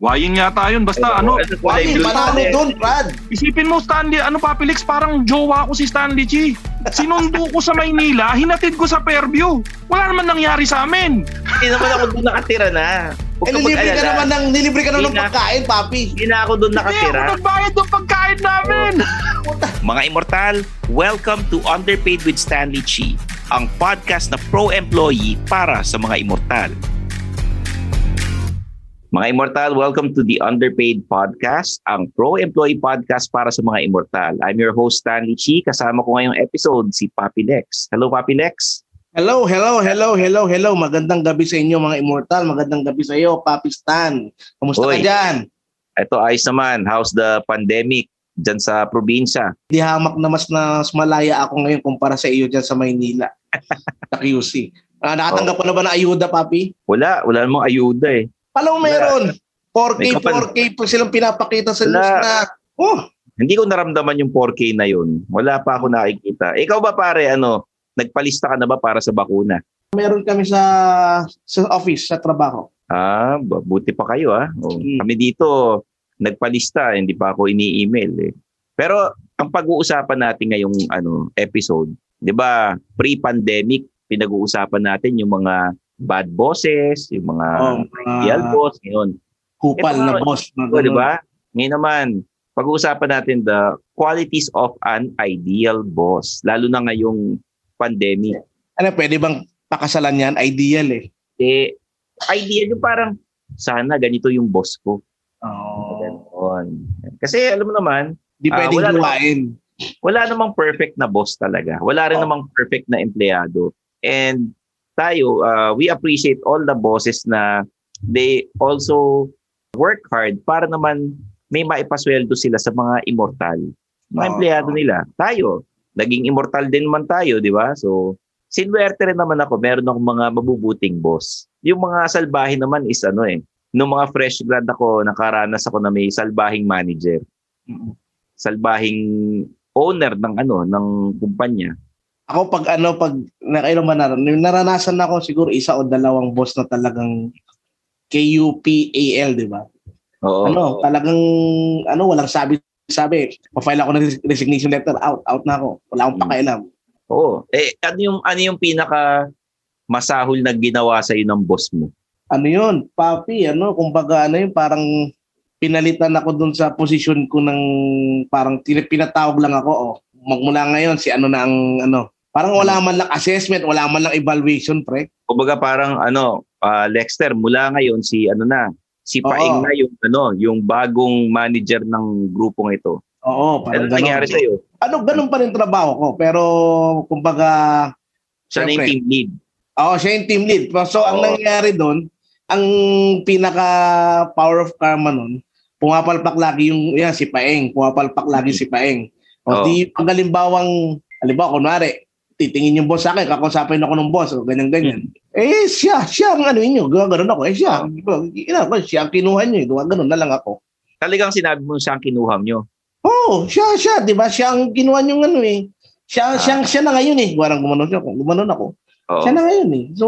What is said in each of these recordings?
Wayin yata yun. Basta ano, Ano, wayin. Panalo doon, Brad. Isipin mo, Stanley, ano pa, Felix, parang jowa ko si Stanley Chi. Sinundo ko sa Maynila, hinatid ko sa Fairview. Wala naman nangyari sa amin. Hindi naman ako doon nakatira na. Huwag Eh, nilibre ka naman ng, nilibre ka naman ng Hindi pagkain, papi. Hindi na ako doon Hindi nakatira. ako nagbayad ng pagkain namin. Mga immortal, welcome to Underpaid with Stanley Chi, ang podcast na pro-employee para sa mga immortal. Mga immortal, welcome to the Underpaid Podcast, ang pro-employee podcast para sa mga immortal. I'm your host Stanley Chi, kasama ko ngayong episode si Papi Lex. Hello Papi Lex. Hello, hello, hello, hello, hello. Magandang gabi sa inyo mga immortal. Magandang gabi sa iyo, Papi Stan. Kamusta ka Oy. dyan? Ito ayos naman, how's the pandemic dyan sa probinsya? Di hamak na mas na mas malaya ako ngayon kumpara sa iyo dyan sa Maynila. sa QC. Ah, nakatanggap Oh. ka na ba ng ayuda, Papi? Wala, wala namang ayuda eh. Palang meron. 4K, May kapal- 4K pa silang pinapakita sa Wala. news na. Oh, Hindi ko naramdaman yung 4K na yun. Wala pa ako nakikita. Ikaw ba pare, ano, nagpalista ka na ba para sa bakuna? meron kami sa sa office, sa trabaho. Ah, bu- buti pa kayo ah. O, Hmm. Kami dito, nagpalista, hindi pa ako ini-email eh. Pero ang pag-uusapan natin ngayong ano, episode, 'di ba, pre-pandemic, pinag-uusapan natin yung mga bad bosses, yung mga Oh, ideal uh, boss ngayon. kupal Ito na boss. Na O, di ba? Ngayon naman, pag-uusapan natin the qualities of an ideal boss. Lalo na ngayong pandemic. Ano, pwede bang pakasalan yan? Ideal eh. Eh, ideal yung parang, sana ganito yung boss ko. Oh. Ganon. Kasi alam mo naman, Di Ah, pwedeng wala naman. luwain. wala namang perfect na boss talaga. Wala rin Oh. namang perfect na empleyado. And tayo, uh, we appreciate all the bosses na they also work hard para naman may maipasweldo sila sa mga immortal. Mga empleyado nila. Tayo, naging immortal din naman tayo, di ba? So, sinwerte rin naman ako. Meron akong mga mabubuting boss. Yung mga salbahin naman is ano eh. Nung mga fresh grad ako, nakaranas ako na may salbahing manager. Salbahing owner ng ano, ng kumpanya. Ako pag ano, pag nakailang ba naran, naranasan na ako siguro isa o dalawang boss na talagang KUPAL, di ba? Oo. Ano, talagang, ano, walang sabi sabi, pa-file ako ng res- resignation letter, out, out na ako. Wala akong Hmm. pakialam. Oo. Eh, ano yung, ano yung pinaka masahol na ginawa sa ng boss mo? Ano yun, papi, ano, kumbaga, ano yun, parang pinalitan ako dun sa posisyon ko ng parang pinatawag lang ako, oh, magmula ngayon si ano na ang, ano, parang wala man lang assessment, wala man lang evaluation, pre. Kumbaga parang ano, ah, Lexter, mula ngayon si ano na, si Oo. Paing na yung ano, yung bagong manager ng grupong ito. Oo, Ano parang ganon. nangyari sa iyo? Ano, ganun pa rin trabaho ko, pero kumbaga, Siya na yung team lead. Oo, siya yung team lead. So, ang Oo. nangyari doon, ang pinaka power of karma nun, pumapalpak lagi yung, yan, si Paeng. Pumapalpak lagi si Paeng. O Oo. di, pag halimbawang, halimbawa, kunwari, titingin yung boss sa akin, kakusapin ako ng boss, o ganyan-ganyan. Eh, siya, siya ang ano inyo, gano'n ako. Eh, siya, ina ko, siya ang kinuha niyo, gawa gano'n na lang ako. Talagang sinabi mo siyang kinuha nyo. Oo, siya, siya, di ba? Siya ang kinuha niyo ano eh. Siya, Ah. siya, siya na ngayon eh. Parang gumanon siya, gumanon ako. Oo. Siya na ngayon eh. So,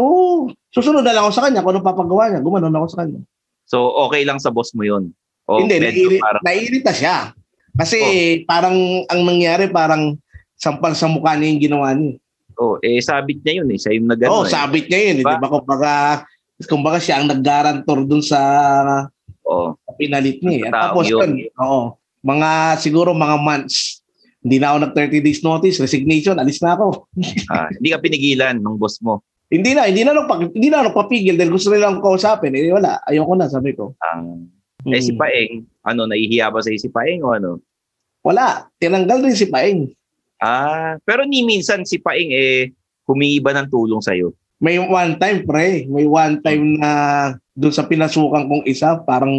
susunod na lang ako sa kanya kung anong papagawa niya. Gumanon ako sa kanya. So, okay lang sa boss mo yun. O Hindi, nairi- parang, naiirita siya. Kasi Oh. parang ang nangyari, parang sampal sa mukha niya yung ginawa niya. Oh, eh, sabit niya yun eh. Siya yung nag Oo, oh, eh. sabit niya yun. Eh, Diba? di ba? Kumbaga, kumbaga siya ang nag-garantor dun sa Oo. pinalit niya. eh. At tapos yun. yun, oo, mga siguro mga months. Hindi na ako nag 30 days notice, resignation, alis na ako. Ah, hindi ka pinigilan ng boss mo. Hindi na, hindi na nagpa, hindi na nagpapigil dahil gusto nila akong kausapin. Eh wala, ayoko na, sabi ko. Ang Eh, si Hmm. Paeng, ano, nahihiya ba sa si Paeng o ano? Wala, tinanggal rin si Paeng. Ah, pero ni minsan si Paeng eh humingi ba ng tulong sa'yo? May one time, pre. May one time na doon sa pinasukan kong isa, parang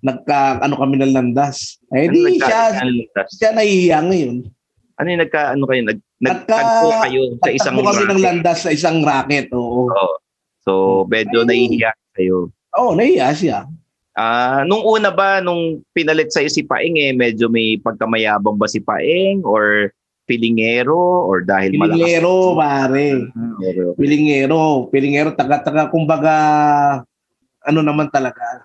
nagka, ano kami ng landas. Eh Ano di nagka- siya, ano, tas- siya nahihiya ngayon. ano yung nagka, ano kayo, nag, nagtagpo kayo sa isang kami ng racket? landas sa isang racket, oo. Oo. So, medyo nahihiya sa'yo. Oo, nahihiya siya. Ah, nung una ba nung pinalit sa si Paeng eh medyo may pagkamayabang ba si Paeng or pilingero or dahil Pilingero, pare. malakas. Pilingero. Pilingero, taga-taga, kumbaga, ano naman talaga.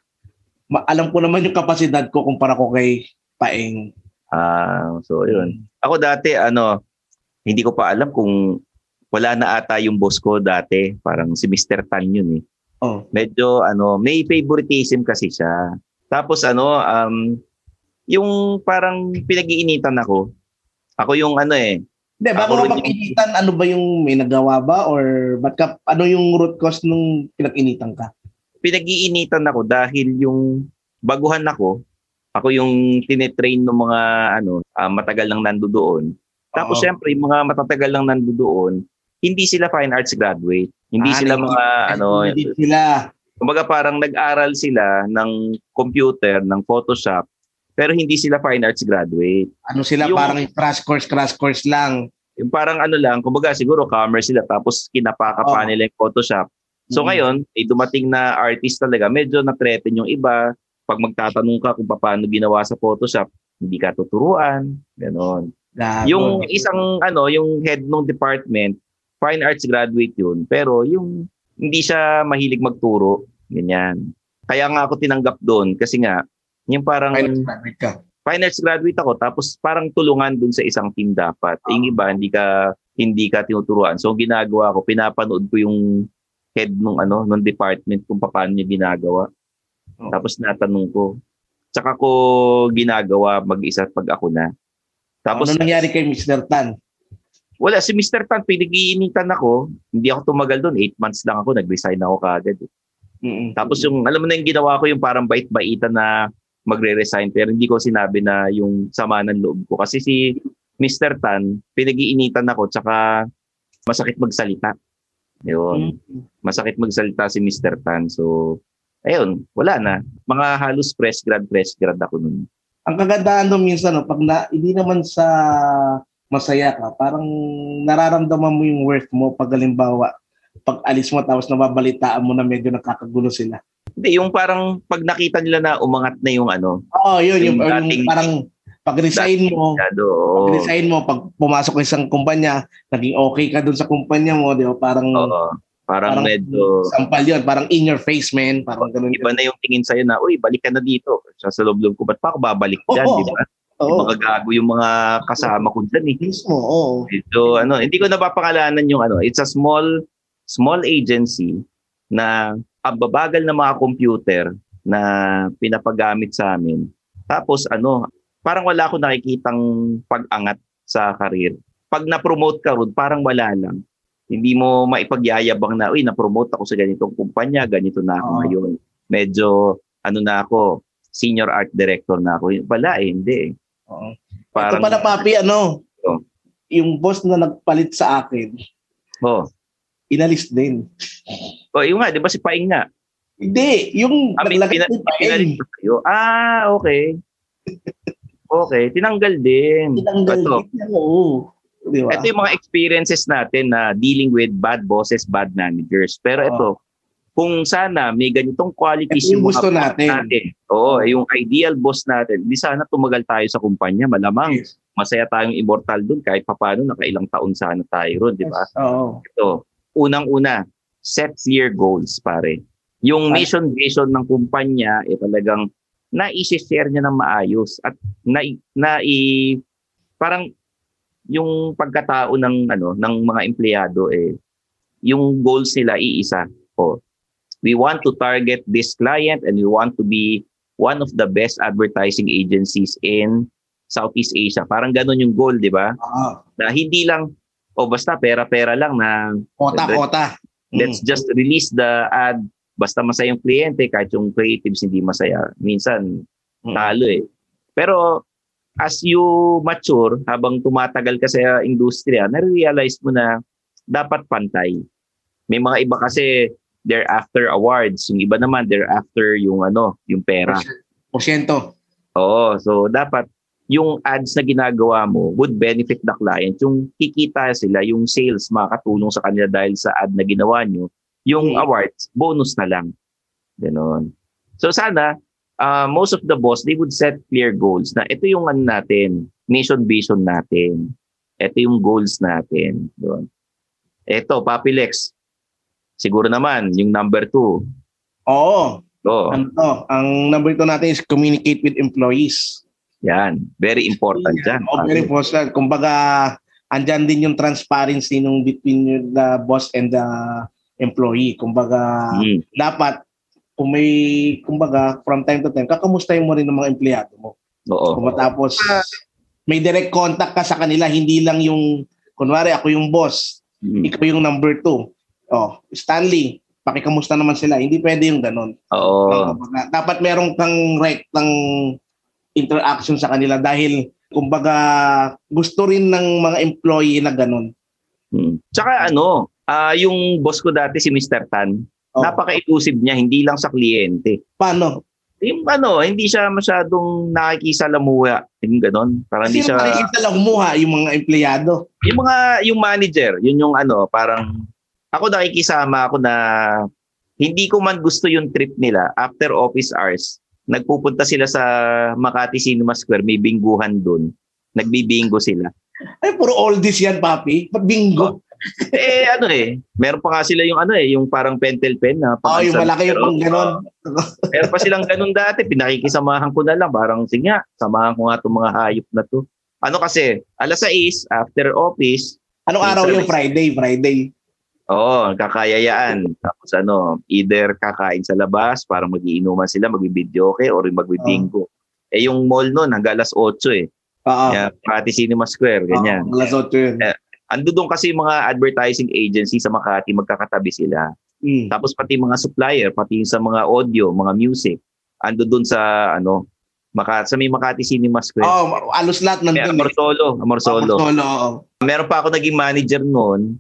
Ma- alam ko naman yung kapasidad ko kumpara ko kay Paeng. Ah, so yun. Ako dati, ano, hindi ko pa alam kung wala na ata yung boss ko dati. Parang si Mr. Tan yun eh. Oh. Medyo, ano, may favoritism kasi siya. Tapos, ano, um, yung parang pinag-iinitan ako. Ako yung ano eh, Hindi, bago Ako ka rin yung- ano ba yung may nagawa ba? Or ba't ka, ano yung root cause nung pinag-initan ka? pinag-iinitan ako dahil yung baguhan ako, ako yung tinetrain ng mga ano, ah, matagal nang nandoon. Tapos Oo. syempre, yung mga matatagal lang nandoon, hindi sila fine arts graduate. Hindi Ah, sila nag- mga ano, Hindi sila. kumbaga parang nag-aral sila ng computer, ng Photoshop, pero hindi sila fine arts graduate. Ano sila, Yung- parang crash course, crash course lang. Yung parang ano lang, kumbaga siguro commerce sila tapos kinapaka pa Oo. nila yung Photoshop. So Mhm. ngayon, may dumating na artist talaga, medyo na-threaten yung iba. Pag magtatanong ka kung paano ginawa sa Photoshop, hindi ka tuturuan, gano'n. Gago. Yung isang ano, yung head ng department, fine arts graduate yun, pero yung hindi siya mahilig magturo, ganyan. Kaya nga ako tinanggap doon kasi nga yung parang Finance graduate ka. fine arts graduate ako tapos parang tulungan dun sa isang team dapat. Ah. Yung iba hindi ka hindi ka tinuturuan. So ginagawa ko, pinapanood ko yung head nung ano, nung department kung paano niya ginagawa. Oh. Tapos natanong ko. Tsaka ko ginagawa mag-isa pag ako na. Tapos ano nangyari kay Mr. Tan? wala si Mr. Tan pinag-iinitan ako. Hindi ako tumagal doon, 8 months lang ako, nag-resign ako kaagad. Mm-mm. Tapos yung alam mo na yung ginawa ko yung parang bait-baitan na magre-resign pero hindi ko sinabi na yung sama ng loob ko kasi si Mr. Tan pinag-iinitan ako tsaka masakit magsalita. Yun. Masakit magsalita si Mr. Tan. So ayun, wala na. Mga halos fresh grad fresh grad ako nun. Ang kagandahan doon minsan, no, pag na, hindi naman sa masaya ka, parang nararamdaman mo yung worth mo pag halimbawa, pag alis mo tapos nababalitaan mo na medyo nakakagulo sila. Hindi, yung parang pag nakita nila na umangat na yung ano, Oo, yun, yung, Yung yung dating- parang pag resign mo, masyado, pag oo. resign mo, pag pumasok ka isang kumpanya, naging okay ka dun sa kumpanya mo, di ba? Parang, Oo. Parang, parang medyo sampal yun, parang in your face, man. Parang ganun. iba na yung tingin sa'yo na, uy, balik ka na dito. Sa loob-loob ko, ba't pa ako babalik dyan, Oo. di ba? Oo, Mga gago yung mga kasama ko dyan eh. mismo, oo. So, ano, hindi ko napapangalanan yung ano, it's a small small agency na ang babagal na mga computer na pinapagamit sa amin. Tapos ano, parang wala akong nakikitang pag-angat sa karir. Pag na-promote ka ron, parang wala lang. Hindi mo maipagyayabang na, uy, na-promote ako sa ganitong kumpanya, ganito na ako Oo. ngayon. Medyo, ano na ako, senior art director na ako. Wala eh, hindi eh. Oo. Parang, Ito pala, papi, ano, Oh. yung boss na nagpalit sa akin, oh, inalis din. oh, yung nga, di ba si Paing nga? Hindi, yung Ah, naglagay pina- din pa Pinalit ba kayo? Ah, okay. Okay, tinanggal din. Tinanggal Ito, din oo. Di ba? ito yung mga experiences natin na dealing with bad bosses, bad managers. Pero Oo. ito, kung sana may ganitong qualities Ito yung mga gusto boss natin. Oo, yung ideal boss natin. Di sana tumagal tayo sa kumpanya. Malamang Yes. masaya tayong immortal dun kahit papano nakailang taon sana tayo ron, di ba? Oo. Ito, unang-una, set clear goals, pare. Yung mission vision ng kumpanya eh talagang na-share niya ng maayos at na, na i, parang yung pagkatao ng ano ng mga empleyado eh yung goals nila iisa. O, we want to target this client and we want to be one of the best advertising agencies in Southeast Asia. Parang ganun yung goal, di ba? Oo. Na hindi lang o basta pera-pera lang na Kota, Let's- kota. let's Mm. just release the ad basta masaya yung kliyente kahit yung creatives hindi masaya minsan Mm. talo eh pero as you mature habang tumatagal ka sa industriya na-realize mo na dapat pantay may mga iba kasi they're after awards yung iba naman they're after yung ano yung pera Porsyento. Oo, so dapat yung ads na ginagawa mo would benefit the client. Yung kikita sila, yung sales makakatulong sa kanila dahil sa ad na ginawa nyo. Yung Mm. awards, bonus na lang. Ganon. So sana, uh, most of the boss, they would set clear goals na ito yung ano natin, mission vision natin. Ito yung goals natin. Doon. Ito, Papilex. Siguro naman, yung number two. Oo. Oh, Ano to? Ang number two natin is communicate with employees. Yan. Very important dyan. Oh, very important. Kumbaga, andyan din yung transparency nung between the boss and the employee. Kumbaga, Mm, dapat kung may, kumbaga, from time to time, kakamustahin mo rin ng mga empleyado mo. oo. Kung matapos, may direct contact ka sa kanila, hindi lang yung, kunwari, ako yung boss, Mm, ikaw yung number two. Oh, Stanley, pakikamusta naman sila. Hindi pwede yung ganon. Oo. Kumbaga, dapat meron kang right ng interaction sa kanila dahil kumbaga gusto rin ng mga employee na ganun. Mm. Tsaka ano, ah yung boss ko dati si Mr. Tan, Oh. napaka-elusive niya, hindi lang sa kliyente. Paano? Yung ano, hindi siya masyadong nakikisalamuha. Yung ganon. Parang hindi siya... umuha yung mga empleyado. Yung mga, yung manager, yun yung ano, parang... Ako nakikisama ako na hindi ko man gusto yung trip nila after office hours. Nagpupunta sila sa Makati Cinema Square, may bingguhan dun. Nagbibingo sila. Ay, puro oldies yan, papi. Bingo? eh ano eh, meron pa nga sila yung ano eh, yung parang pentel pen na Oo, yung malaki yung pang ganon. Meron pa silang ganun dati, pinakikisamahan ko na lang, parang sige nga, samahan ko nga itong mga hayop na to. Ano kasi, alas 6, after office, Anong araw yung Friday? Friday. Oo, kakayayaan. Tapos ano, either kakain sa labas, parang magiinuman sila, magbibideo okay, or magbibingo. Eh yung mall nun, hanggang alas 8 eh. Oo. Kaya Makati Cinema Square, ganyan. Oo, alas 8 yun. Eh, Ando doon kasi mga advertising agency sa Makati, magkakatabi sila. Mm. Tapos pati mga supplier, pati yung sa mga audio, mga music, ando doon sa ano, Maka, sa may Makati Cinema Square. Oo, alos lahat nandun. eh. Amorsolo, Amorsolo. Solo, oo. Meron pa ako naging manager noon.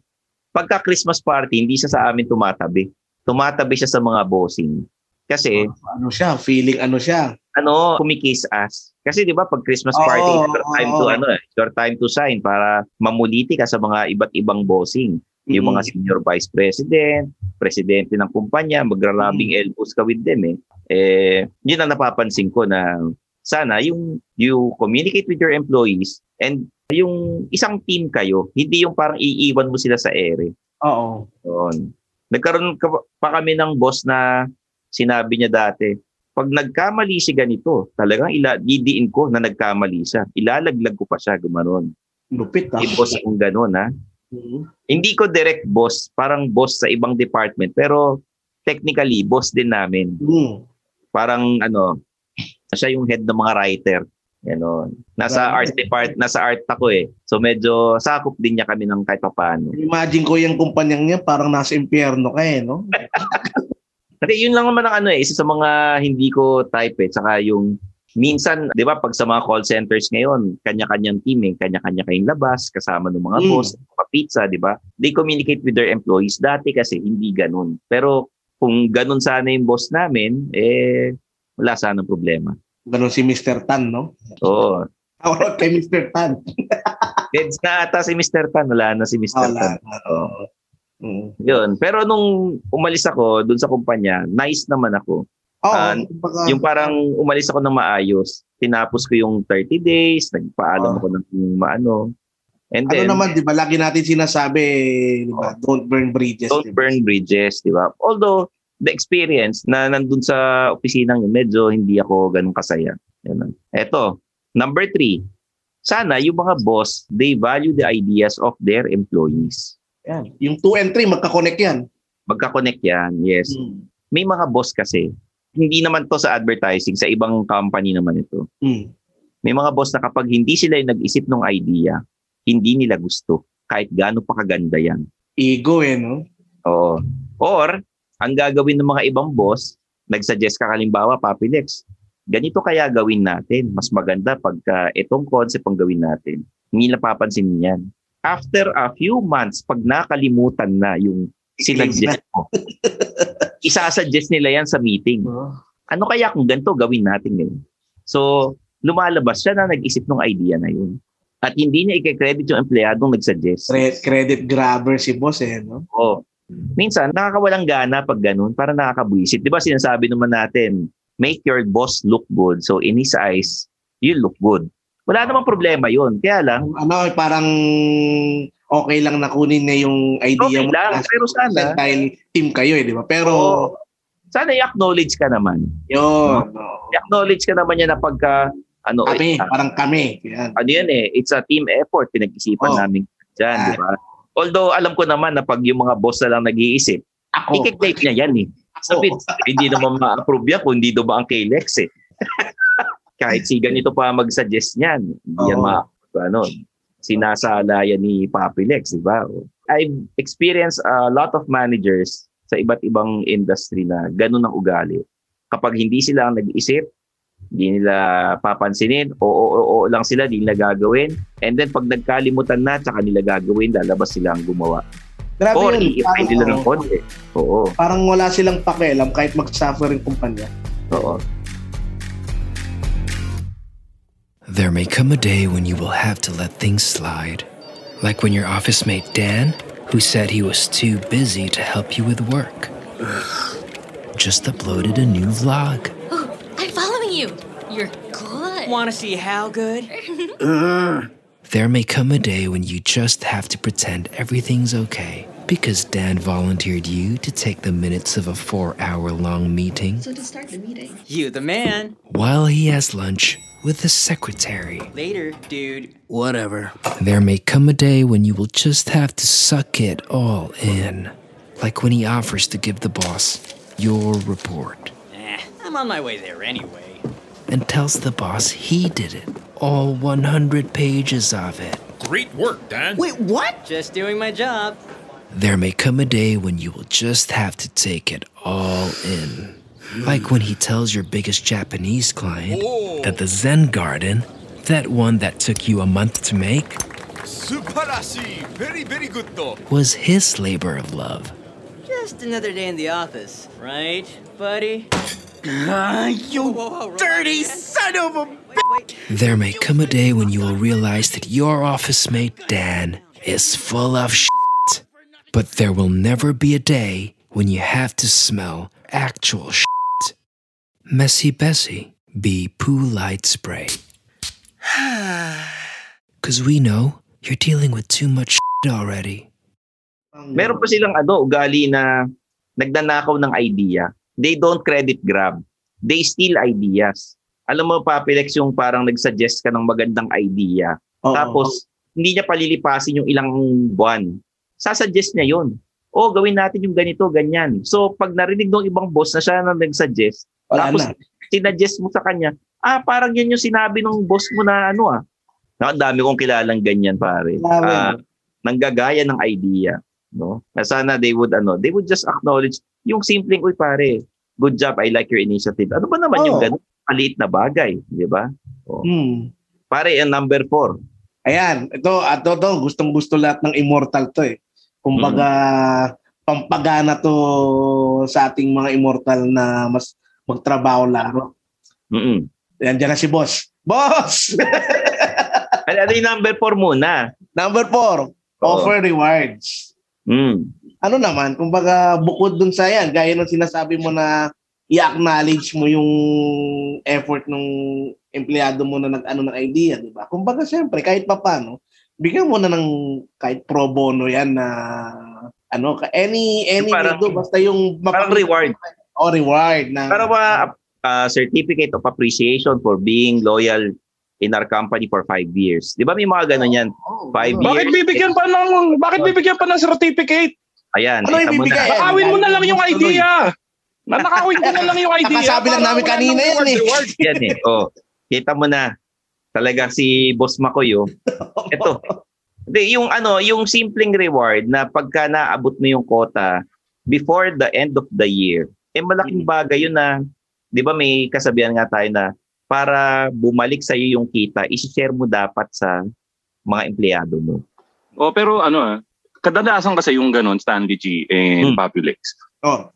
Pagka Christmas party, hindi siya sa amin tumatabi. Tumatabi siya sa mga bossing. Kasi, Ano siya? Feeling ano siya? ano, kumikiss us. Kasi 'di ba pag Christmas party, it's your time to oo. ano, eh, your time to shine para mamuliti ka sa mga iba't ibang bossing. Yung Mm. mga senior vice president, presidente ng kumpanya, magra-rubbing elbows ka with them eh. Eh, yun ang napapansin ko na sana yung you communicate with your employees and yung isang team kayo, hindi yung parang iiwan mo sila sa ere. Oo. Yun. Nagkaroon ka pa kami ng boss na sinabi niya dati, pag nagkamali si ganito, talagang ila, didiin ko na nagkamali siya. Ilalaglag ko pa siya, gumanon. Lupit ah. May boss akong ganon, ha? Mhm. Hindi ko direct boss, parang boss sa ibang department, pero technically, boss din namin. Mm. Parang ano, siya yung head ng mga writer. Ganon. Nasa Grabe. art depart, nasa art ako eh. So medyo sakop din niya kami ng kahit paano. Imagine ko yung kumpanyang niya parang nasa impyerno ka eh, no? Kasi yun lang naman ang ano eh, isa sa mga hindi ko type eh. Tsaka yung minsan, di ba, pag sa mga call centers ngayon, kanya-kanyang team eh, kanya-kanya kayong labas, kasama ng mga Mm. boss, mga pizza, di ba? They communicate with their employees. Dati kasi hindi ganun. Pero kung ganun sana yung boss namin, eh, wala sana problema. Ganon si Mr. Tan, no? Oo. Tawag kay Mr. Tan. Heads na ata si Mr. Tan. Wala na si Mr. Wala. Tan. Oo. Mm. Yun. Pero nung umalis ako dun sa kumpanya, nice naman ako. Oo, Ah, kumbaga, Yung parang umalis ako ng maayos, tinapos ko yung 30 days, nagpaalam Oh. ako ng maano. And ano then, naman, di ba, lagi natin sinasabi, di ba, don't burn bridges. don't di ba? burn bridges, di ba? Although, the experience na nandun sa opisinang yun, medyo hindi ako ganun kasaya. Yan. Eto, number three, sana yung mga boss, they value the ideas of their employees. Yan. Yung 2 and 3, magka-connect yan. Magka-connect yan, yes. Mm. May mga boss kasi, hindi naman to sa advertising, sa ibang company naman ito. Mm. May mga boss na kapag hindi sila yung nag-isip ng idea, hindi nila gusto. Kahit gaano pa kaganda yan. Ego eh, no? Oo. Or, ang gagawin ng mga ibang boss, nag-suggest ka kalimbawa, Papi Lex, ganito kaya gawin natin. Mas maganda pagka itong concept ang gawin natin. Hindi napapansin yan. After a few months, pag nakalimutan na yung sinadjust mo, isasuggest nila yan sa meeting. Ano kaya kung ganito gawin natin ngayon? So, lumalabas siya na nag-isip ng idea na yun. At hindi niya i-credit yung empleyadong nag-suggest. Cre- credit grabber si boss eh, no? Oo. Minsan, nakakawalang gana pag ganun, para nakakabwisit. Di ba sinasabi naman natin, make your boss look good. So in his eyes, you look good. Wala namang problema yun. Kaya lang, Ano, parang okay lang na kunin niya yung idea Okay mo. lang, na- pero sana- dahil team kayo, eh, di ba? Pero, Oo. sana i-acknowledge ka naman. yun. no. I-acknowledge ka naman yan na pagka, ano, Kami, eh, parang kami. Yan. ano yan eh, it's a team effort, pinag-isipan Oh. namin dyan, Ah. di ba? Although, alam ko naman na pag yung mga boss na lang nag-iisip, Ako. i-take niya yan eh. Sabi, hindi naman ma-approve yan kung hindi dumaan kay Lex eh. Kahit si ganito pa mag-suggest niyan, hindi yan Oo. ma, ano, sinasala yan ni Papi Lex, di ba? I've experienced a lot of managers sa iba't ibang industry na ganun ang ugali. Kapag hindi sila ang nag-isip, hindi nila papansinin, oo, oo, oo lang sila, hindi nila gagawin. And then pag nagkalimutan na, tsaka nila gagawin, lalabas sila ang gumawa. Grabe Or i-apply nila ng konti. Oo, parang wala silang pakialam kahit mag-suffer yung kumpanya. oo. There may come a day when you will have to let things slide. Like when your office mate Dan, who said he was too busy to help you with work, just uploaded a new vlog. I'm following you. You're good. Want to see how good? There may come a day when you just have to pretend everything's okay because Dan volunteered you to take the minutes of a four hour long meeting So to start the meeting. You the man. while he has lunch with the secretary. Later, dude. Whatever. There may come a day when you will just have to suck it all in. Like when he offers to give the boss your report Eh, I'm on my way there anyway and tells the boss he did it. All 100 pages of it. Great work, Dan. Wait, what? Just doing my job. There may come a day when you will just have to take it all in. Like when he tells your biggest Japanese client oh. that the Zen garden, that one that took you a month to make, very, very good, was his labor of love. Just another day in the office, right, buddy? Ah, you dirty son of a. Wait, wait. There may come a day when you will realize that your office mate Dan is full of shit. But there will never be a day when you have to smell actual shit. Messy Bessie, be poo light spray. Cause we know you're dealing with too much shit already. Meron pa silang ano, ugali na nagnanakaw ng idea. They don't credit grab. They steal ideas. Alam mo, Papilex, yung parang nagsuggest ka ng magandang idea. Oo. Tapos, hindi niya palilipasin yung ilang buwan. Sasuggest niya yun. O, gawin natin yung ganito, ganyan. So, pag narinig ng ibang boss na siya na nagsuggest, wala tapos na. sinuggest mo sa kanya, ah, parang yan yung sinabi ng boss mo na ano ah. Ang dami kong kilalang ganyan, pare. Grabe. Ah, nanggagaya ng idea. No? Na sana they would ano, they would just acknowledge yung simpleng, uy pare, good job, I like your initiative. Ano ba naman yung Oo. ganun? Maliit na bagay, di ba? Hmm. Pare, ang number four. Ayan, ito, ito, ito, gustong gusto lahat ng immortal to eh. Kumbaga, pampagana to sa ating mga immortal na mas magtrabaho laro. Mm-mm. Yan dyan na si boss. Boss! Ano, ano yung number four muna? Number four, offer rewards. Mm. Ano naman, kumbaga bukod dun sa yan, gaya ng sinasabi mo na i-acknowledge mo yung effort ng empleyado mo na nag-ano ng idea, di ba? Kumbaga siyempre, kahit pa paano, bigyan mo na ng kahit pro bono yan na ano, ka- any, any Parang- do, basta yung Parang reward. O reward na Parang mga uh, certificate of appreciation for being loyal in our company for five years. Di ba may mga ganun yan? Oh, Five oh. Bakit years. bibigyan pa ng bakit bibigyan pa ng certificate? Ayan, Ano ibibigay? na. Nakawin mo na lang yung idea. Nanakawin mo na lang yung idea. Nakasabi lang namin kanina yan eh. reward. Yan eh. Oh, kita mo na. Talaga si Boss Makoy, oh. Ito. Hindi, yung ano, yung simpleng reward na pagka naabot mo yung quota before the end of the year, eh malaking bagay yun na, di ba may kasabihan nga tayo na para bumalik sa iyo yung kita, i-share mo dapat sa mga empleyado mo. Oh, pero ano ah, kadalasan kasi yung ganun, Stanley G and Hmm. Papulex. Oh.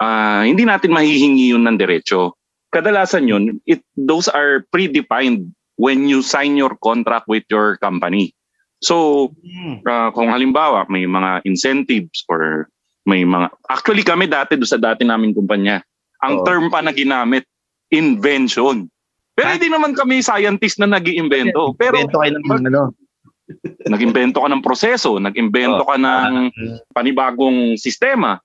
Ah, hindi natin mahihingi yun ng diretso. Kadalasan yun, it, those are predefined when you sign your contract with your company. So, Hmm. ah, kung halimbawa may mga incentives or may mga actually kami dati do sa dati naming kumpanya ang Oo. term pa na ginamit invention Pero Ha? hindi naman kami scientist na nag iimbento Pero Bento kayo ng ano. Nag-imbento ka ng proseso, nag-imbento Oh. ka ng panibagong sistema.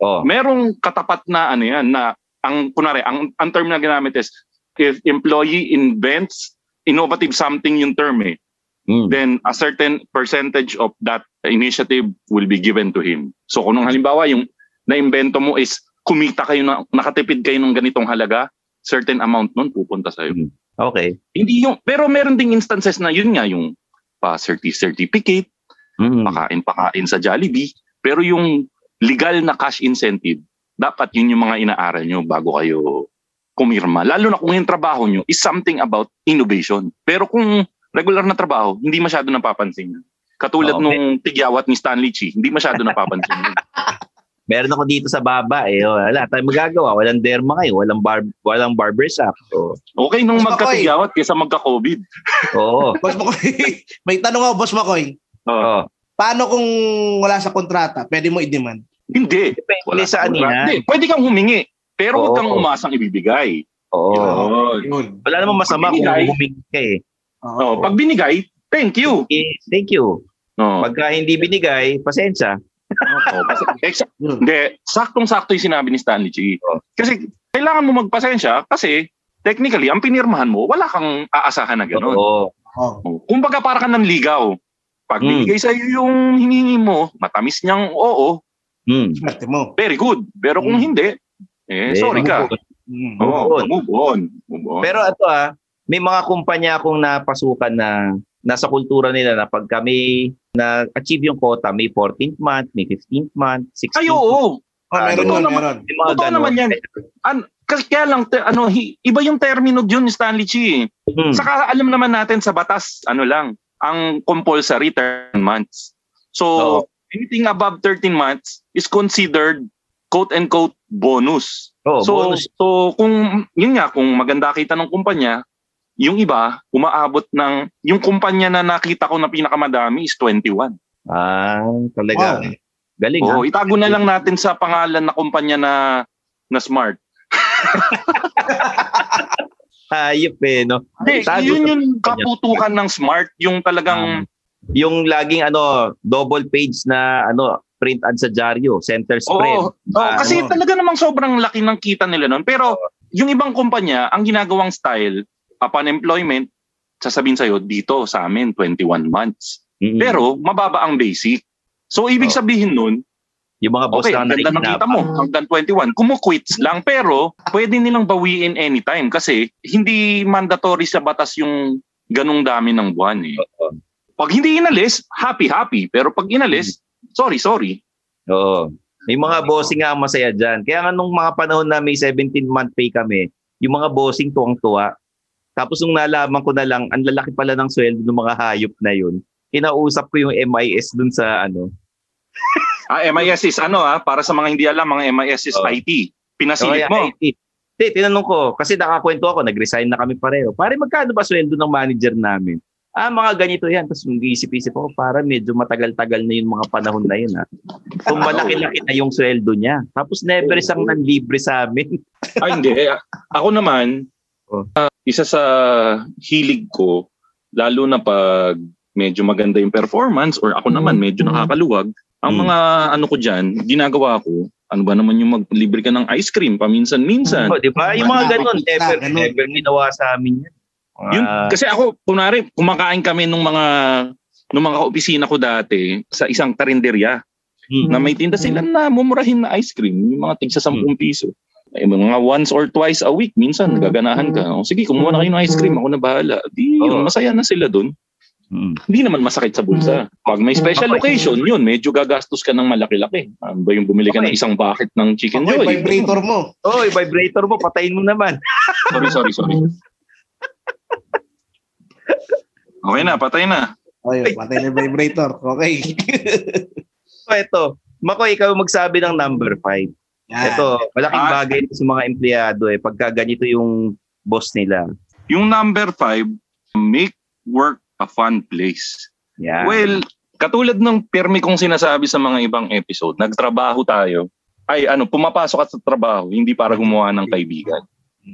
Oh. Merong katapat na ano yan, na ang, kunwari, ang, ang term na ginamit is, if employee invents innovative something yung term eh, Mm. then a certain percentage of that initiative will be given to him. So kung halimbawa yung na-invento mo is kumita kayo na nakatipid kayo ng ganitong halaga, certain amount nun pupunta sa'yo. Mm. Okay. Hindi yung pero meron ding instances na yun nga yung pa certi certificate, Mm. pakain-pakain sa Jollibee, pero yung legal na cash incentive, dapat yun yung mga inaaral nyo bago kayo kumirma. Lalo na kung yung trabaho nyo is something about innovation. Pero kung regular na trabaho, hindi masyado napapansin. Katulad Okay. nung tigyawat ni Stanley Chi, hindi masyado napapansin. Meron ako dito sa baba eh. Oh, Wala tayong magagawa. Walang derma ngayon. Walang, bar walang barbershop. So, Okay nung magkatigyawat kaysa magka-COVID. oo. Boss Makoy, may tanong ako, Boss Makoy. Oh. Paano kung wala sa kontrata? Pwede mo i-demand? Hindi. Depende sa ano kontrata. yan. Hindi. Pwede kang humingi, pero huwag Oo. kang umasang ibibigay. Oo. Yun. Yun. Wala namang masama kung humingi ka eh. Oh, pag binigay, thank you. Eh, Thank you. No. Pagka hindi binigay, pasensya. Oh, kasi, exa- Yun. hindi, saktong-sakto yung sinabi ni Stanley G. Oh. Kasi kailangan mo magpasensya kasi technically, ang pinirmahan mo, wala kang aasahan na gano'n. Oo. Oh. Oh. Kumbaga para ka ng ligaw. Pag Mm. binigay sa iyo yung hiningi mo, matamis niyang oo, Hmm. Mo. very good. Pero kung Mm. hindi, eh, Eh, sorry ka. move on. Mm. Oh, move on. Move on. Pero ito ah, may mga kumpanya akong napasukan na nasa kultura nila na pag kami na-achieve yung quota, may 14th month, may 15th month, 16th Ay, month. oo. Oh, meron Totoo yun, naman. meron. May mga Totoo naman yan. An, kasi kaya lang, te- ano, hi- iba yung termino yun ni Stanley Chi. Hmm. Saka alam naman natin sa batas, ano lang, ang compulsory 13 months. So, Oo. anything above 13 months is considered quote-unquote bonus. Oo, so, bonus. so kung, yun nga, kung maganda kita ng kumpanya, yung iba, umaabot ng, yung kumpanya na nakita ko na pinakamadami is 21. Ah, talaga. Wow. Galing Oo, ah. itago na lang natin sa pangalan na kumpanya na na smart. Hayop eh, no? Hindi, yun yung kaputukan ng smart, yung talagang Yung laging ano, double page na ano, print ad sa dyaryo, center spread. Oo. Oh, kasi ano. talaga namang sobrang laki ng kita nila noon. Pero yung ibang kumpanya, ang ginagawang style, upon employment, sasabihin sa'yo, dito sa amin, 21 months. Mm-mm. Pero mababa ang basic. So ibig Oo. sabihin nun, yung mga boss okay, na ang ganda ng kita mo, hanggang 21, kumukwits lang. Pero pwede nilang bawiin anytime kasi hindi mandatory sa batas yung ganong dami ng buwan eh. Pag hindi inalis, happy-happy. Pero pag inalis, sorry, sorry. Oo. May mga bossing nga masaya dyan. Kaya nga nung mga panahon na may 17-month pay kami, yung mga bossing tuwang-tuwa. Tapos nung nalaman ko na lang, ang lalaki pala ng sweldo ng mga hayop na yun, kinausap ko yung MIS dun sa ano. Ah, MIS is ano ah, para sa mga hindi alam, mga MIS is Oh. IT. Pinasilip Kaya, mo. eh, Hindi, tinanong ko, kasi nakakwento ako, nag-resign na kami pareho. Pare, magkano ba sweldo ng manager namin? Ah, mga ganito yan. Tapos nag-iisip-isip ako, para medyo matagal-tagal na yung mga panahon na yun. Ha? Kung malaki-laki na yung sweldo niya. Tapos never isang nanlibre sa amin. Ay, hindi. Ako naman, Oh. Isa sa hilig ko, lalo na pag medyo maganda yung performance or ako naman medyo nakakaluwag, ang Mm. mga ano ko dyan, ginagawa ko, ano ba naman yung maglibre ka ng ice cream paminsan-minsan. Oh, di ba? Yung mga ganun, never, never ginawa sa amin yan. Mga- Yun, kasi ako, kunwari, kumakain kami nung mga nung mga opisina ko dati sa isang karinderya Hmm. na may tinda sila na mumurahin na ice cream, yung mga tigsa 10 piso. Eh, mga once or twice a week, minsan gaganahan ka. O, sige, kumuha na kayo ng ice cream, ako na bahala. Di, yun, masaya na sila dun. Hmm. Hindi naman masakit sa bulsa. Pag may special occasion, yun, medyo gagastos ka ng malaki-laki. Ano ba yung bumili ka ng Okay. isang bucket ng chicken Ako, joy? vibrator mo. Oh, vibrator mo, patayin mo naman. Sorry, sorry, sorry. Okay na, patay na. Yun, patay na yung vibrator. Okay. So, ito, Mako, ikaw magsabi ng number 5. Yan. Ito, malaking Ah. bagay ito sa mga empleyado eh. Pagka ganito yung boss nila. Yung number five, make work a fun place. Yan. Well, katulad ng permi kong sinasabi sa mga ibang episode, nagtrabaho tayo. Ay ano, pumapasok ka sa trabaho, hindi para gumawa ng kaibigan.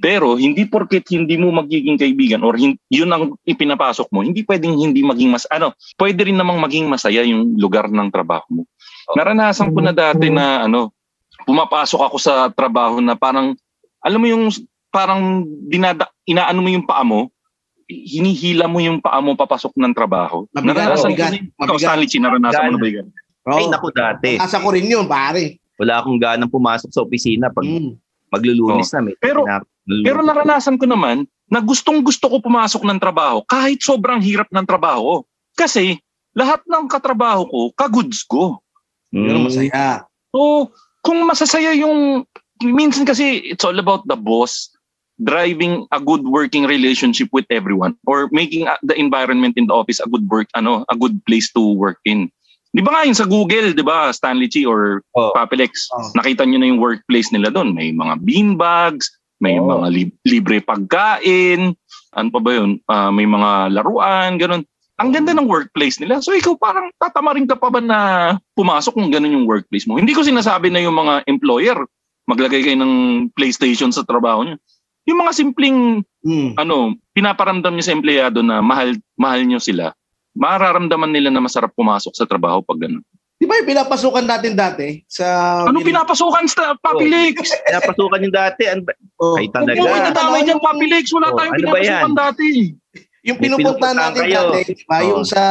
Pero hindi porket hindi mo magiging kaibigan or hin- yun ang ipinapasok mo, hindi pwedeng hindi maging mas ano, pwede rin namang maging masaya yung lugar ng trabaho mo. Naranasan ko na dati na ano, pumapasok ako sa trabaho na parang alam mo yung parang dinada inaano mo yung paa mo, hinihila mo yung paa mo papasok ng trabaho. Mabigat, naranasan mabigat, ko na yun. Ikaw. Stanley naranasan mo na ba yun? Ay, Oo. naku dati. Asa ko rin yun, pare. Wala akong ganang pumasok sa opisina pag Mm. maglulunis na. May Pero- pinap- Pero naranasan ko naman na gustong gusto ko pumasok ng trabaho kahit sobrang hirap ng trabaho. Kasi lahat ng katrabaho ko, kagoods ko. Pero Mm. masaya. So, kung masasaya yung... Minsan kasi it's all about the boss driving a good working relationship with everyone or making uh, the environment in the office a good work ano a good place to work in. 'Di ba nga yun sa Google, 'di ba, Stanley Chi or Oh. Papilex, Oh. nakita niyo na yung workplace nila doon. May mga beanbags, may Oh. mga lib- libre pagkain, ano pa ba yun? Ah, may mga laruan, ganun. Ang ganda ng workplace nila. So ikaw parang tatamarin ka pa ba na pumasok kung ganun yung workplace mo? Hindi ko sinasabi na yung mga employer maglagay kayo ng PlayStation sa trabaho niyo. Yung mga simpleng Mm. ano, pinaparamdam niyo sa empleyado na mahal mahal niyo sila. Mararamdaman nila na masarap pumasok sa trabaho pag ganun. Di ba yung pinapasukan natin dati sa... Ano pinapasukan sa Papilex? Pinapasukan yung dati. Ano ba? Oh. Ay, Huwag talaga. mo nadamay dyan, Papilex. Wala Oh, tayong ano pinapasukan dati. Yung pinupunta natin dati, di ba? Yung sa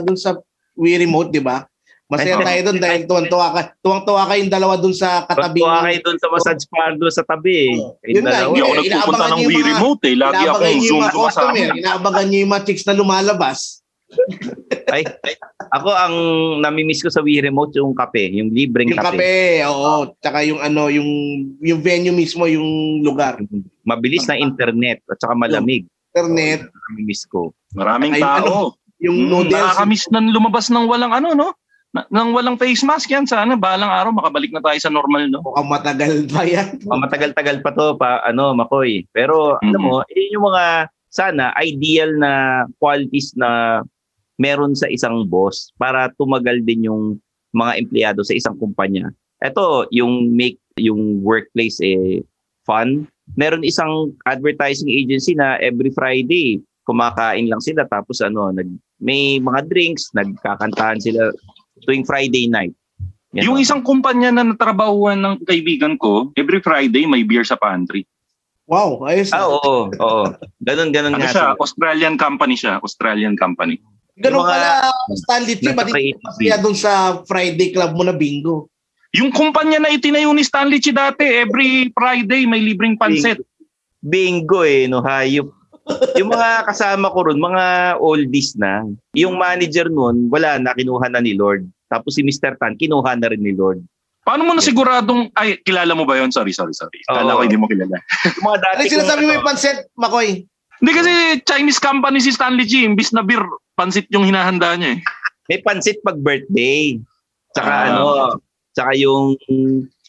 yung sa We Remote, di ba? Masaya Ay, tayo doon dahil tuwang-tuwa ka. Tuwang-tuwa kayong dalawa doon sa katabi. Tuwa kayo doon sa massage parlor sa tabi. Oh. Kayong Yun nga. Hindi ako Eh, nagpupunta ng yung mga- Remote eh. Lagi yung Zoom mga sumasama. customer. Inaabangan niyo yung mga chicks na lumalabas. Ay, ako ang namimiss ko sa Wii Remote yung kape, yung libreng Yung kape. kape, oo. Tsaka yung ano, yung yung venue mismo, yung lugar. Yung Mabilis na internet at saka malamig. Internet, Namimiss ko. Maraming Ay, tao. yung Mm, noodles. Nakakamiss na lumabas ng walang ano, no? Na, nang walang face mask yan. Sana balang araw makabalik na tayo sa normal, no? Mukhang matagal pa yan. Oh, matagal-tagal pa to pa ano Makoy. Pero alam Mhm. mo, eh, yung mga sana ideal na qualities na meron sa isang boss para tumagal din yung mga empleyado sa isang kumpanya. Ito, yung make yung workplace eh fun. Meron isang advertising agency na every Friday kumakain lang sila tapos ano nag may mga drinks, nagkakantahan sila tuwing Friday night. Yan Yung o. isang kumpanya na natrabahuan ng kaibigan ko, every Friday may beer sa pantry. Wow, ayos. Ah, oo, oo. Ganun, ganun Ano nga. siya? Australian company siya. Australian company. Ganun mga- pala, Stanley creative masaya doon sa Friday club mo na bingo? Yung kumpanya na itinayo ni Stanley Chi dati, every Friday may libreng pansit. Bingo eh, no, hayop. yung mga kasama ko ron, mga oldies na. Yung manager nun, wala na, kinuha na ni Lord. Tapos si Mr. Tan, kinuha na rin ni Lord. Paano mo na siguradong, ay, kilala mo ba yon Sorry, sorry, sorry. Kala ko hindi mo kilala. Yung mga dati Ano yung sinasabi mo yung pansit, Makoy? Hindi kasi Chinese company si Stanley Chi, imbis na beer, pansit yung hinahanda niya eh. May pansit pag birthday. Tsaka Ah. ano, tsaka yung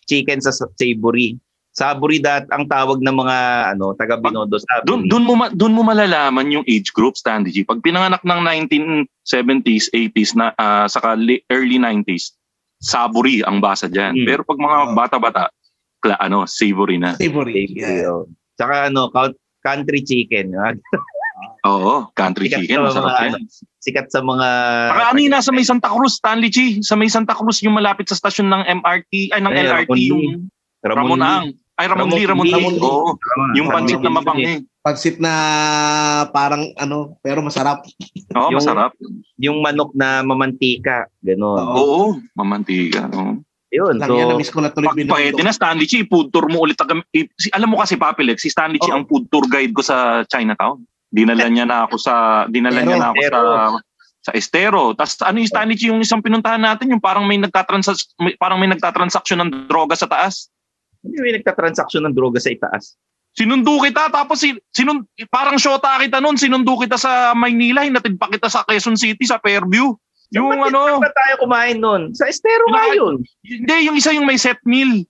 chicken sa savory. Savory dat ang tawag ng mga ano taga Binondo savory. Doon doon mo ma- doon mo malalaman yung age group Stanley G. Pag pinanganak ng 1970s, 80s na ah, saka early 90s, savory ang basa diyan. Mm. Pero pag mga bata-bata, kla, ano, savory na. Savory. Savory, Yeah. Tsaka ano, count- country chicken. Oo, country Sikat chicken, sa masarap mga, yan. ano, sikat sa mga Saka ano yun, nasa may Santa Cruz, Stanley G. Sa may Santa Cruz, yung malapit sa stasyon ng MRT, ay ng Ay, LRT, Ramon yung Ramon Lee. Ang. Ay, Ramon Ramon Lee, Ramon Lee. Lee. Oo, yung Ramon pansit na mabangi. Pansit na parang ano, pero masarap. Oo, Yung- masarap. Yung manok na mamantika, gano'n. Oo. Oo, mamantiga. Oo. Yun, Lang so, yan, na-miss ko na tuloy Pag pwede na, Stanley Chi, food tour mo ulit. alam mo kasi, Papilex, si Stanley Chi Oh. ang food tour guide ko sa Chinatown. Dinala niya na ako sa, dinala Estero. niya na ako sa, sa Estero. Tapos ano yung Stanley Chi, yung isang pinuntahan natin, yung parang may nagtatransact, may, parang may nagtatransaksyon ng droga sa taas. hindi may nagtatransaksyon ng droga sa itaas. Sinundo kita, tapos si, sinun, parang shota kita noon, sinundo kita sa Maynila, hinatid pa kita sa Quezon City, sa Fairview. Yung Ba't ano, ba tayo kumain nun? Sa estero nga yun. hindi, yung isa yung may set meal.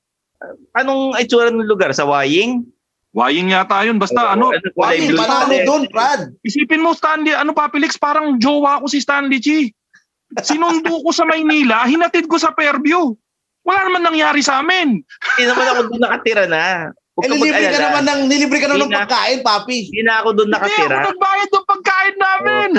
Anong itsura ng lugar? Sa Waying? Wayang yata yun, basta ano, kulay Wali, blue panalo doon, Brad. Isipin mo, Stanley, ano Papilix, parang jowa ko si Stanley Chi. Sinundo ko sa Maynila, hinatid ko sa Fairview. Wala naman nangyari sa amin. Hindi naman ako doon nakatira na. Huwag Eh, nilibre ka naman ng, nilibre ka naman ng pagkain, papi. Hindi na ako doon Hindi ako nakatira. nagbayad ng pagkain namin.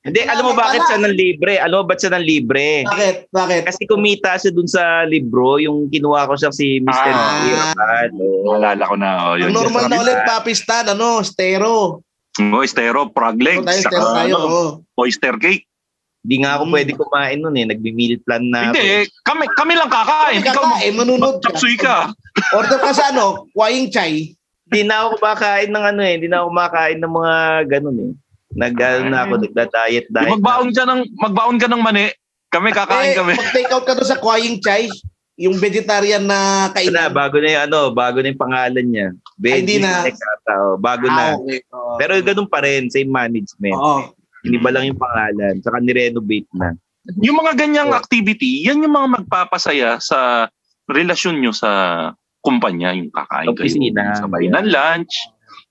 Hindi, alam mo bakit siya ng libre? Alam mo ba't siya ng libre? Bakit? Bakit? Kasi kumita siya dun sa libro, yung kinuha ko siya si Mr. Ah. Irapan. Naalala ko na. Oh, yun. normal na ulit, papi Stan, ano, stero. Oh, estero, frog legs, Tayo, saka stero tayo. ano, oh. oyster cake. Hindi nga ako Mm. pwede kumain nun eh. Nagbi-meal plan na ako. Hindi, kami, kami lang kakain. Ikaw, Kakain, manunod ka. ka. Order ka sa ano, kwaying chai. Hindi na ako kumakain ng ano eh. Hindi na ako kumakain ng mga ganun eh. Nag, ano na ako, nagda-diet, diet. Di magbaon ka ng, magbaon ka ng mani. Kami kakain eh, kami. Mag-take out ka doon sa kwaying chai, yung vegetarian na na. kainan. bago na yung ano, bago na yung pangalan niya. Ay, hindi Veggie na. Snack ata, oh, bago Ah, na. okay. Oo. Pero ganun pa rin, same management. Oo. Iniba lang yung pangalan. Saka nirenovate na. Yung mga ganyang Oh. activity, yan yung mga magpapasaya sa relasyon nyo sa kumpanya. Yung kakain kayo, Opisina. sabay ng lunch.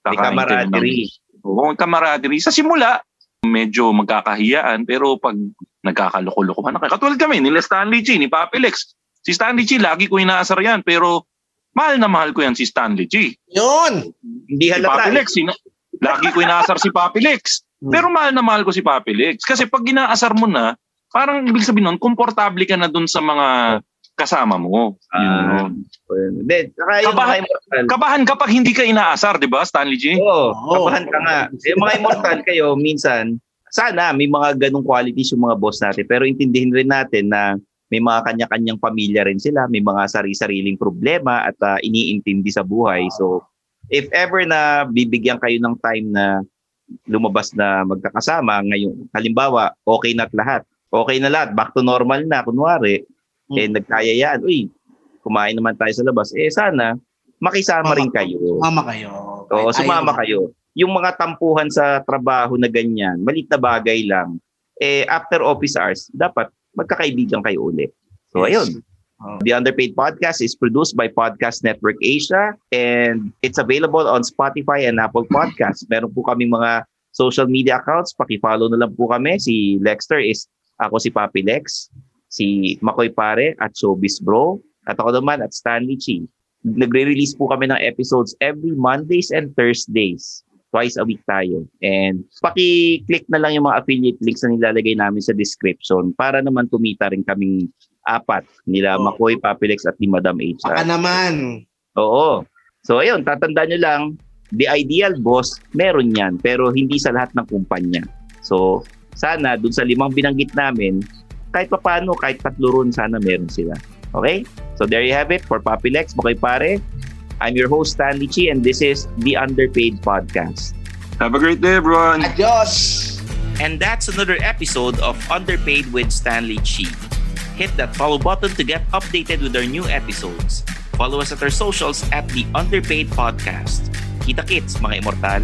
May kakain kayo ng- Oo, camaraderie. Sa simula, medyo magkakahiyaan pero pag nagkakaloko-loko man, katulad kami, nila Stanley G, ni Papi Lex. Si Stanley G, lagi ko inaasar yan pero mahal na mahal ko yan si Stanley G. Yun. Hindi Si halata. Papi eh. Lex, sina- lagi ko inaasar si Papi Lex. Hmm. Pero mahal na mahal ko si Papi Lex. Kasi pag inaasar mo na, parang ibig sabihin nun, komportable ka na dun sa mga kasama mo. Ah. Yun. Hindi, saka mga Kabahan- immortal. Kabahan ka pag hindi ka inaasar, di ba, Stanley G? Oo, Oo. kabahan ka nga. Yung mga immortal kayo, minsan, sana may mga ganong qualities yung mga boss natin. Pero intindihin rin natin na may mga kanya-kanyang pamilya rin sila, may mga sari-sariling problema at ah, iniintindi sa buhay. So, if ever na bibigyan kayo ng time na lumabas na magkakasama, ngayon, halimbawa, okay na at lahat. Okay na lahat, back to normal na, kunwari, eh, nagkayayaan, uy, kumain naman tayo sa labas. Eh, sana, makisama rin kayo. Mama kayo. Oo, sumama kayo. Yung mga tampuhan sa trabaho na ganyan, malit na bagay lang, eh after office hours, dapat magkakaibigan kayo ulit. So Yes. ayun. The Underpaid Podcast is produced by Podcast Network Asia and it's available on Spotify and Apple Podcasts. Meron po kaming mga social media accounts. Paki-follow na lang po kami. Si Lexter is ako si Papi Lex, si Makoy Pare at Showbiz Bro, at ako naman at Stanley Chi nagre-release po kami ng episodes every Mondays and Thursdays. Twice a week tayo. And paki-click na lang yung mga affiliate links na nilalagay namin sa description para naman tumita rin kaming apat. Nila Oh. Makoy, Papilex at ni Madam H. Baka naman. Oo. So ayun, tatandaan nyo lang, the ideal boss, meron yan, pero hindi sa lahat ng kumpanya. So sana dun sa limang binanggit namin, kahit papano, kahit tatlo ron, sana meron sila. Okay? So there you have it for Papilex, Makoy Pare. I'm your host, Stanley Chi, and this is the Underpaid Podcast. Have a great day, everyone. Adios. And that's another episode of Underpaid with Stanley Chi. Hit that follow button to get updated with our new episodes. Follow us at our socials at the Underpaid Podcast. Kita kits, mga immortal.